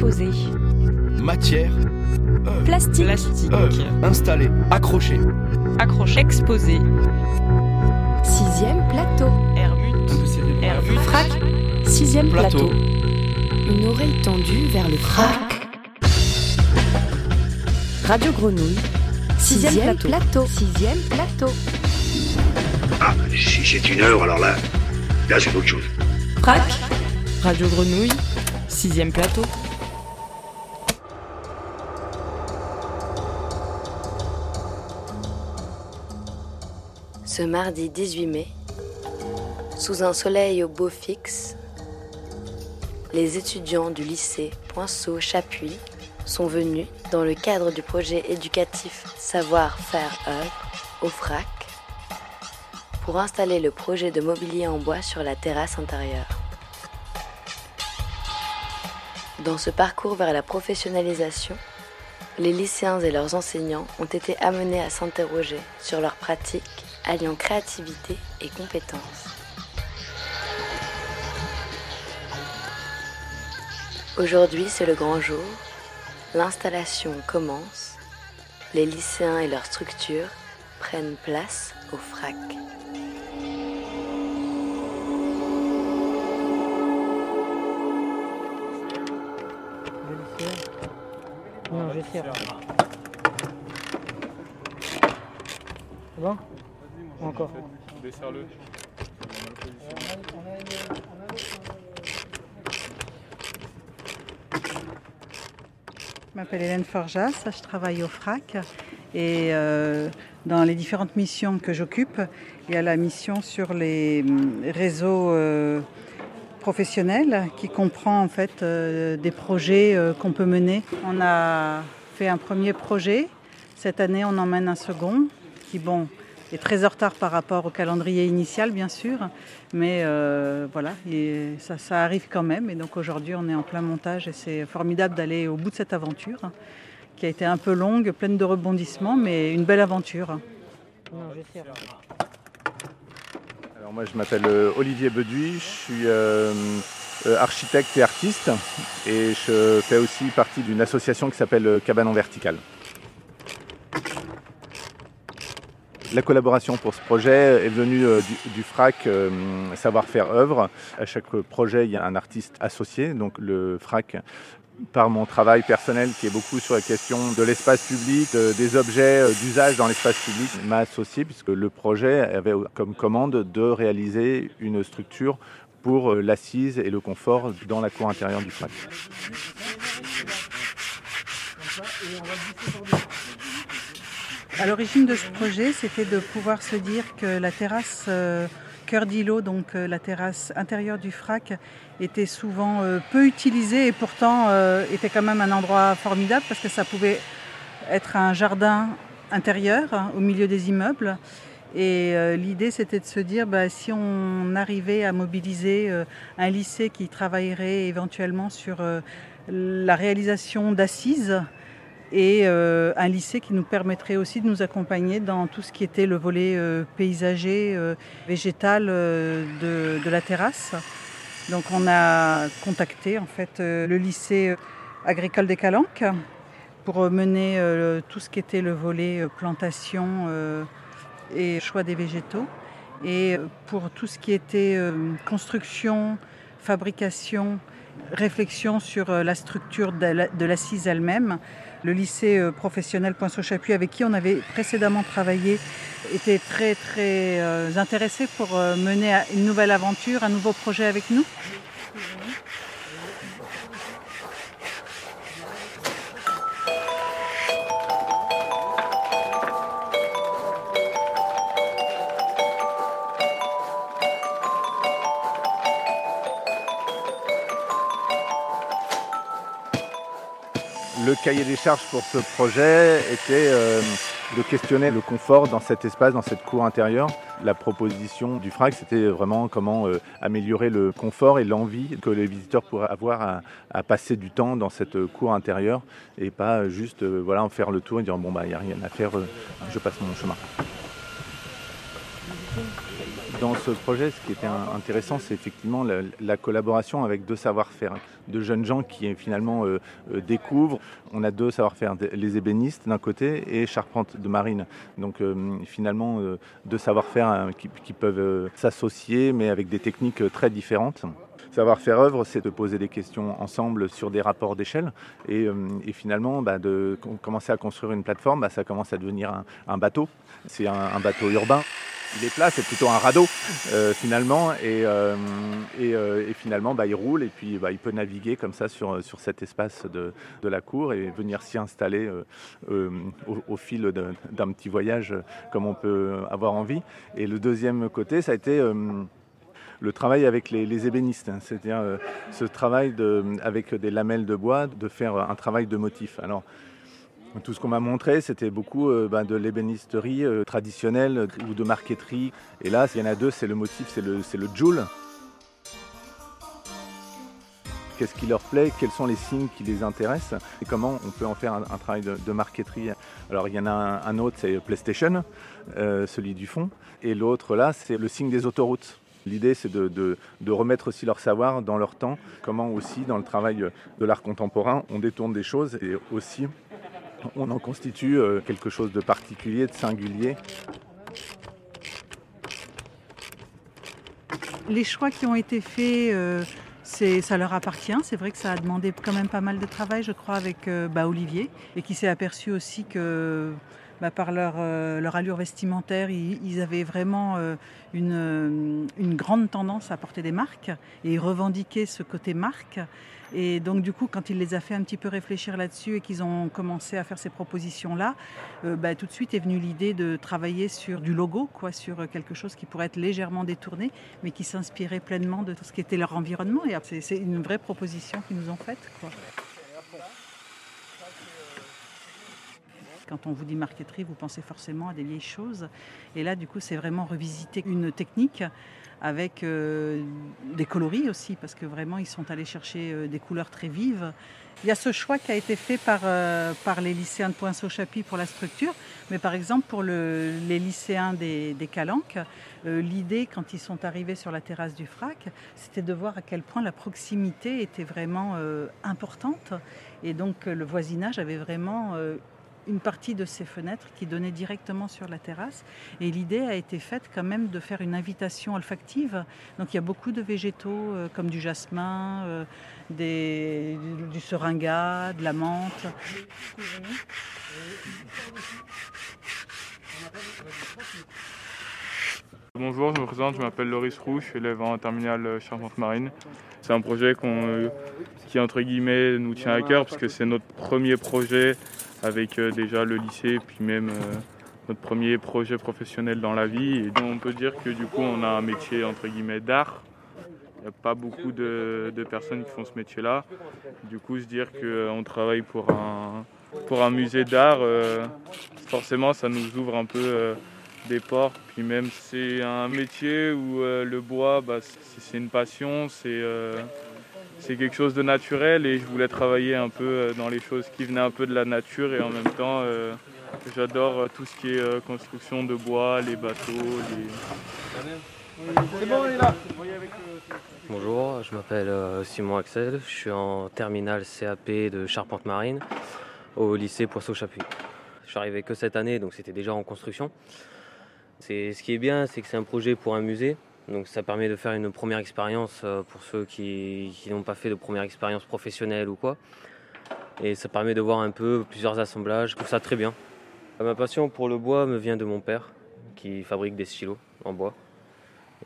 exposé. Matière. Plastique. Plastique. œuvre, Installé. Accroché. Accroché. Exposé. Sixième plateau. Hermut. Hermut. Frac. Sixième Plateau. plateau. Une oreille tendue vers le frac. Radio Grenouille. Sixième, plateau. Sixième plateau. Ah, si c'est une heure, alors là, là c'est autre chose. Frac. Radio Grenouille. Sixième plateau. Ce mardi 18 mai, sous un soleil au beau fixe, les étudiants du lycée Poinceau-Chapuis sont venus, dans le cadre du projet éducatif Savoir-faire œuvre au FRAC, pour installer le projet de mobilier en bois sur la terrasse intérieure. Dans ce parcours vers la professionnalisation, les lycéens et leurs enseignants ont été amenés à s'interroger sur leurs pratiques alliant créativité et compétences. Aujourd'hui, c'est le grand jour. L'installation commence. Les lycéens et leurs structures prennent place au FRAC. Encore. Desserre-le. Je m'appelle Hélène Forjas, je travaille au FRAC et euh, dans les différentes missions que j'occupe, il y a la mission sur les hum, réseaux euh, professionnels qui comprend en fait euh, des projets euh, qu'on peut mener. On a fait un premier projet, cette année on en mène un second qui bon est très en retard par rapport au calendrier initial bien sûr, mais euh, voilà, et ça, ça arrive quand même et donc aujourd'hui on est en plein montage et c'est formidable d'aller au bout de cette aventure qui a été un peu longue, pleine de rebondissements, mais une belle aventure. Alors moi je m'appelle euh, Olivier Beduy, je suis euh, architecte et artiste et je fais aussi partie d'une association qui s'appelle Cabane en Vertical. La collaboration pour ce projet est venue euh, du, FRAC euh, Savoir-faire œuvre. À chaque projet, il y a un artiste associé. Donc le FRAC, par mon travail personnel qui est beaucoup sur la question de l'espace public, de- des objets euh, d'usage dans l'espace public, m'a associé puisque le projet avait comme commande de réaliser une structure pour l'assise et le confort dans la cour intérieure du FRAC. À l'origine de ce projet, c'était de pouvoir se dire que la terrasse euh, cœur d'îlot, donc euh, la terrasse intérieure du FRAC, était souvent euh, peu utilisée et pourtant était quand même un endroit formidable parce que ça pouvait être un jardin intérieur hein, au milieu des immeubles. Et l'idée, c'était de se dire, bah, si on arrivait à mobiliser un lycée qui travaillerait éventuellement sur la réalisation d'assises, et euh, un lycée qui nous permettrait aussi de nous accompagner dans tout ce qui était le volet euh, paysager, euh, végétal de, de la terrasse. Donc on a contacté en fait le lycée agricole des Calanques pour mener tout ce qui était le volet plantation et choix des végétaux. Et pour tout ce qui était construction, fabrication, réflexion sur euh, la structure de la- de l'assise elle-même, le lycée euh, professionnel Poinceau-Chapuis, avec qui on avait précédemment travaillé, était très très euh, intéressé pour mener une nouvelle aventure, un nouveau projet avec nous. Le cahier des charges pour ce projet était euh, de questionner le confort dans cet espace, dans cette cour intérieure. La proposition du FRAC, c'était vraiment comment euh, améliorer le confort et l'envie que les visiteurs pourraient avoir à, passer du temps dans cette cour intérieure et pas juste euh, voilà, en faire le tour et dire bon bah il n'y a rien à faire, je passe mon chemin. Dans ce projet, ce qui était intéressant, c'est effectivement la, la, collaboration avec deux savoir-faire, de jeunes gens qui finalement euh, euh, découvrent. On a deux savoir-faire, les ébénistes d'un côté et charpente de marine. Donc euh, finalement, deux savoir-faire hein, qui, peuvent s'associer, mais avec des techniques très différentes. Savoir-faire œuvre, c'est de poser des questions ensemble sur des rapports d'échelle et, finalement bah, de commencer à construire une plateforme, bah, ça commence à devenir un, bateau. C'est un bateau urbain il est plat, c'est plutôt un radeau euh, finalement, et, euh, euh, finalement bah, il roule et puis bah, il peut naviguer comme ça sur, cet espace de, la cour et venir s'y installer au, fil d'un petit voyage comme on peut avoir envie. Et le deuxième côté, ça a été le travail avec les, ébénistes, hein, c'est-à-dire ce travail avec des lamelles de bois, de faire un travail de motif. Alors, tout ce qu'on m'a montré, c'était beaucoup euh, ben, de l'ébénisterie euh, traditionnelle ou de marqueterie. Et là, il y en a deux, c'est le motif, c'est le, le joule. Qu'est-ce qui leur plaît? Quels sont les signes qui les intéressent? Et comment on peut en faire un, travail de, marqueterie? Alors, il y en a un, autre, c'est PlayStation, euh, celui du fond. Et l'autre, là, c'est le signe des autoroutes. L'idée, c'est de, de, remettre aussi leur savoir dans leur temps. Comment aussi, dans le travail de l'art contemporain, on détourne des choses et aussi on en constitue euh, quelque chose de particulier, de singulier. Les choix qui ont été faits, euh, ça leur appartient. C'est vrai que ça a demandé quand même pas mal de travail, je crois, avec euh, bah, Olivier, et qui s'est aperçu aussi que par leur, euh, leur, allure vestimentaire, ils, avaient vraiment euh, une, une, grande tendance à porter des marques et revendiquer ce côté marque. Et donc du coup, quand il les a fait un petit peu réfléchir là-dessus et qu'ils ont commencé à faire ces propositions-là, euh, bah, tout de suite est venue l'idée de travailler sur du logo, quoi, sur quelque chose qui pourrait être légèrement détourné, mais qui s'inspirait pleinement de tout ce qui était leur environnement. Et c'est une vraie proposition qu'ils nous ont faite. Quoi. Quand on vous dit marqueterie, vous pensez forcément à des vieilles choses. Et là, du coup, c'est vraiment revisiter une technique avec euh, des coloris aussi, parce que vraiment, ils sont allés chercher euh, des couleurs très vives. Il y a ce choix qui a été fait par, euh, par les lycéens de Poinceau-Chapuis pour la structure, mais par exemple pour le, les lycéens des, des Calanques, l'idée quand ils sont arrivés sur la terrasse du FRAC, c'était de voir à quel point la proximité était vraiment importante. Et donc le voisinage avait vraiment une partie de ces fenêtres qui donnait directement sur la terrasse. Et l'idée a été faite quand même de faire une invitation olfactive. Donc il y a beaucoup de végétaux euh, comme du jasmin, euh, du, seringa, de la menthe. Bonjour, je me présente, je m'appelle Loris Roux, je suis élève en terminale Charpente Marine. C'est un projet euh, qui, entre guillemets, nous tient à cœur parce que c'est notre premier projet avec euh, déjà le lycée, puis même euh, notre premier projet professionnel dans la vie. Et donc on peut dire que du coup, on a un métier, entre guillemets, d'art. Il n'y a pas beaucoup de, personnes qui font ce métier-là. Du coup, se dire qu'on travaille pour un, pour un musée d'art, forcément, ça nous ouvre un peu des portes. Puis même c'est un métier où euh, le bois, bah, c'est une passion, c'est euh, quelque chose de naturel et je voulais travailler un peu euh, dans les choses qui venaient un peu de la nature et en même temps euh, j'adore tout ce qui est construction de bois, les bateaux. Les... Bon, là. Bonjour, je m'appelle Simon Axel, je suis en terminale CAP de charpente marine au lycée Poisson-Chapuis. Je suis arrivé que cette année, donc c'était déjà en construction. C'est, ce qui est bien, c'est que c'est un projet pour un musée. Donc ça permet de faire une première expérience euh, pour ceux qui, n'ont pas fait de première expérience professionnelle ou quoi. Et ça permet de voir un peu plusieurs assemblages. Je trouve ça très bien. Ma passion pour le bois me vient de mon père qui fabrique des stylos en bois.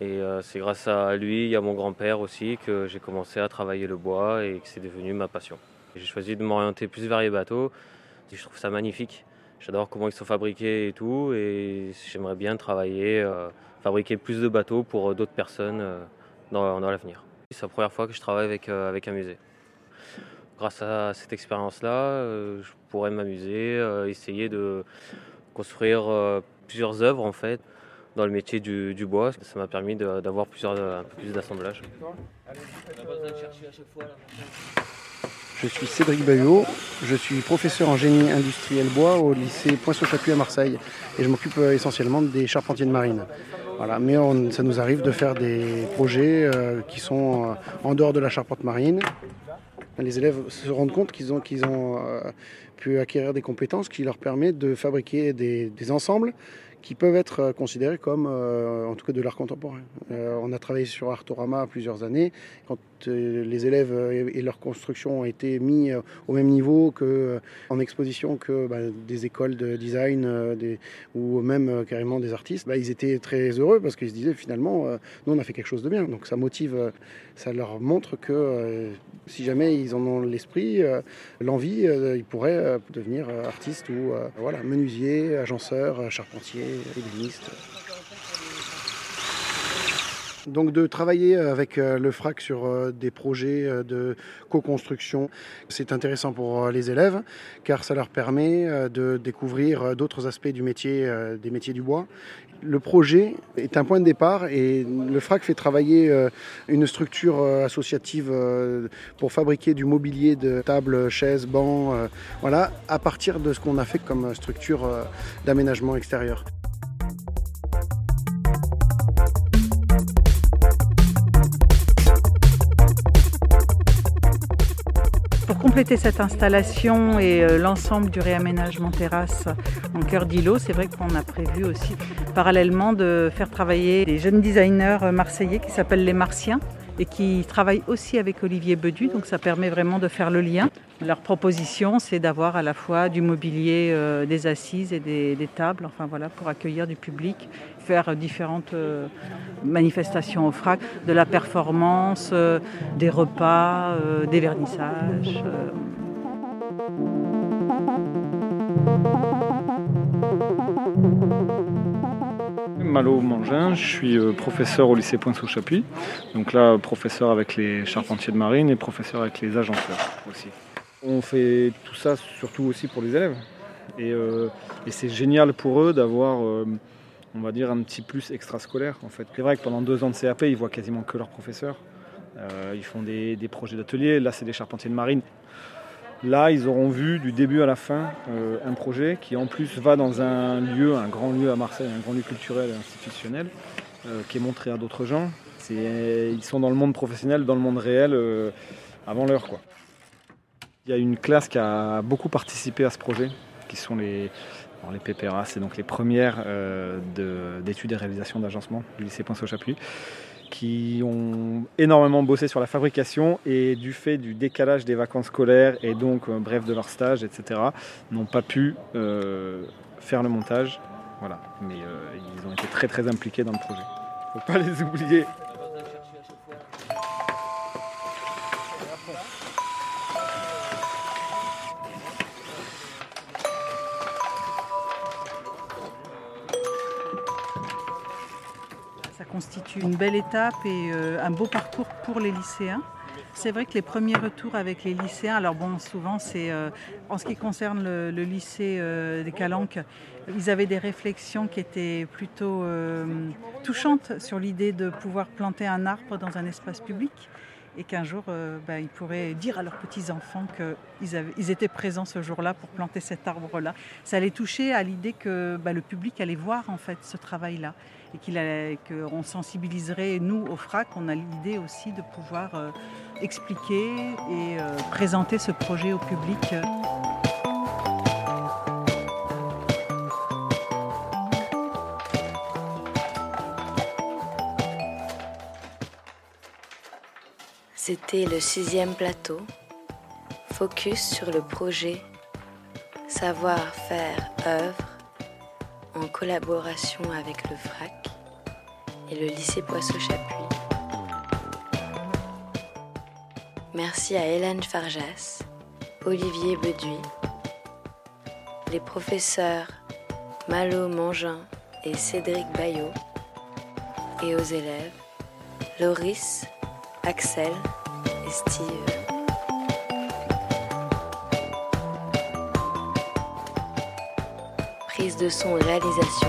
Et euh, c'est grâce à lui et à mon grand-père aussi que j'ai commencé à travailler le bois et que c'est devenu ma passion. J'ai choisi de m'orienter plus vers les bateaux. Je trouve ça magnifique. J'adore comment ils sont fabriqués et tout, et j'aimerais bien travailler, euh, fabriquer plus de bateaux pour d'autres personnes euh, dans, dans l'avenir. C'est la première fois que je travaille avec, euh, avec un musée. Grâce à cette expérience-là, euh, je pourrais m'amuser, euh, essayer de construire euh, plusieurs œuvres en fait dans le métier du, bois. Ça m'a permis d'avoir un peu plus d'assemblage. Je suis Cédric Bayot, je suis professeur en génie industriel bois au lycée Poinceau-Chapuis à Marseille et je m'occupe essentiellement des charpentiers de marine. Voilà, mais ça nous arrive de faire des projets euh, qui sont euh, en dehors de la charpente marine. Les élèves se rendent compte qu'ils ont, pu acquérir des compétences qui leur permettent de fabriquer des ensembles qui peuvent être euh, considérés comme, euh, en tout cas, de l'art contemporain. Euh, on a travaillé sur Artorama plusieurs années. Quand les élèves et leur construction ont été mis au même niveau que en exposition que bah, des écoles de design ou même carrément des artistes, bah, ils étaient très heureux parce qu'ils se disaient finalement, nous on a fait quelque chose de bien. Donc ça motive, ça leur montre que si jamais ils en ont l'esprit, l'envie, ils pourraient devenir artistes ou voilà, menuisiers, agenceurs, Donc de travailler avec euh, le FRAC sur euh, des projets euh, de co-construction, c'est intéressant pour les élèves car ça leur permet de découvrir d'autres aspects du métier, des métiers du bois. Le projet est un point de départ et le FRAC fait travailler une structure associative pour fabriquer du mobilier de tables, chaises, bancs, voilà, à partir de ce qu'on a fait comme structure d'aménagement extérieur. Compléter cette installation et euh, l'ensemble du réaménagement terrasse en cœur d'îlot, c'est vrai qu'on a prévu aussi parallèlement de faire travailler des jeunes designers marseillais qui s'appellent les Martiens et qui travaillent aussi avec Olivier Bedu, donc ça permet vraiment de faire le lien. Leur proposition, c'est d'avoir à la fois du mobilier, euh, des assises et des, tables, enfin voilà, pour accueillir du public, faire différentes euh, manifestations au FRAC, de la performance, euh, des repas, des vernissages. Malo Mangin, je suis euh, professeur au lycée Pointe-sous-Chapuis. Donc là, professeur avec les charpentiers de marine et professeur avec les agenceurs aussi. On fait tout ça surtout aussi pour les élèves. Et, euh, c'est génial pour eux d'avoir, euh, on va dire, un petit plus extrascolaire. En fait, c'est vrai que pendant deux ans de CAP, ils voient quasiment que leurs professeurs. ils font des projets d'atelier. Là, c'est des charpentiers de marine. Là, ils auront vu du début à la fin euh, un projet qui en plus va dans un lieu, un grand lieu à Marseille, un grand lieu culturel et institutionnel, euh, qui est montré à d'autres gens. Ils sont dans le monde professionnel, dans le monde réel, euh, avant l'heure. Il y a une classe qui a beaucoup participé à ce projet, qui sont les, les PPRA, c'est donc les premières d'études et réalisations d'agencement du lycée Pinceau-Chapuis qui ont énormément bossé sur la fabrication et du fait du décalage des vacances scolaires et donc euh, bref de leur stage, etc., n'ont pas pu euh, faire le montage. Voilà. Mais euh, ils ont été très très impliqués dans le projet. Faut pas les oublier. Constitue une belle étape et euh, un beau parcours pour les lycéens. C'est vrai que les premiers retours avec les lycéens, alors bon, souvent c'est euh, en ce qui concerne le, lycée euh, des Calanques, ils avaient des réflexions qui étaient plutôt touchantes sur l'idée de pouvoir planter un arbre dans un espace public et qu'un jour ben, ils pourraient dire à leurs petits-enfants qu'ils ils étaient présents ce jour-là pour planter cet arbre-là. Ça les touchait à l'idée que ben, le public allait voir en fait ce travail-là et qu'on sensibiliserait, nous, au FRAC, on a l'idée aussi de pouvoir euh, expliquer et euh, présenter ce projet au public. C'était le sixième plateau, focus sur le projet Savoir-faire œuvre en collaboration avec le FRAC et le lycée Poisson-Chapuis. Merci à Hélène Farjas, Olivier Beduy, les professeurs Malo Mangin et Cédric Bayot, et aux élèves Loris, Axel Prise de son réalisation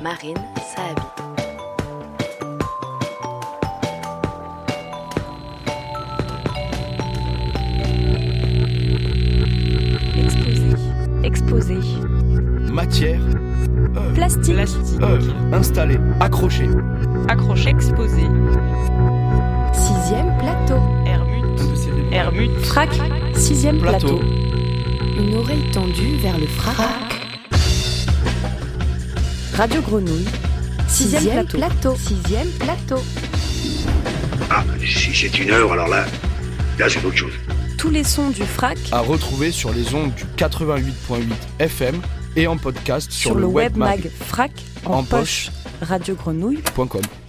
Marine Saabi. Exposé. Exposé. Matière plastique, Plastique. œuvre, installé, accroché. Accroche exposé. sixième plateau, Hermut. Hermut. frac, sixième Plateau. plateau. Une oreille tendue vers le frac. Radio Grenouille, sixième, plateau. sixième plateau. Ah, si c'est une œuvre, alors là, là c'est autre chose. Tous les sons du frac À retrouver sur les ondes du 88.8 FM et en podcast sur, sur, le web webmag.com. mag frac en, En poche. Grenouille. poche.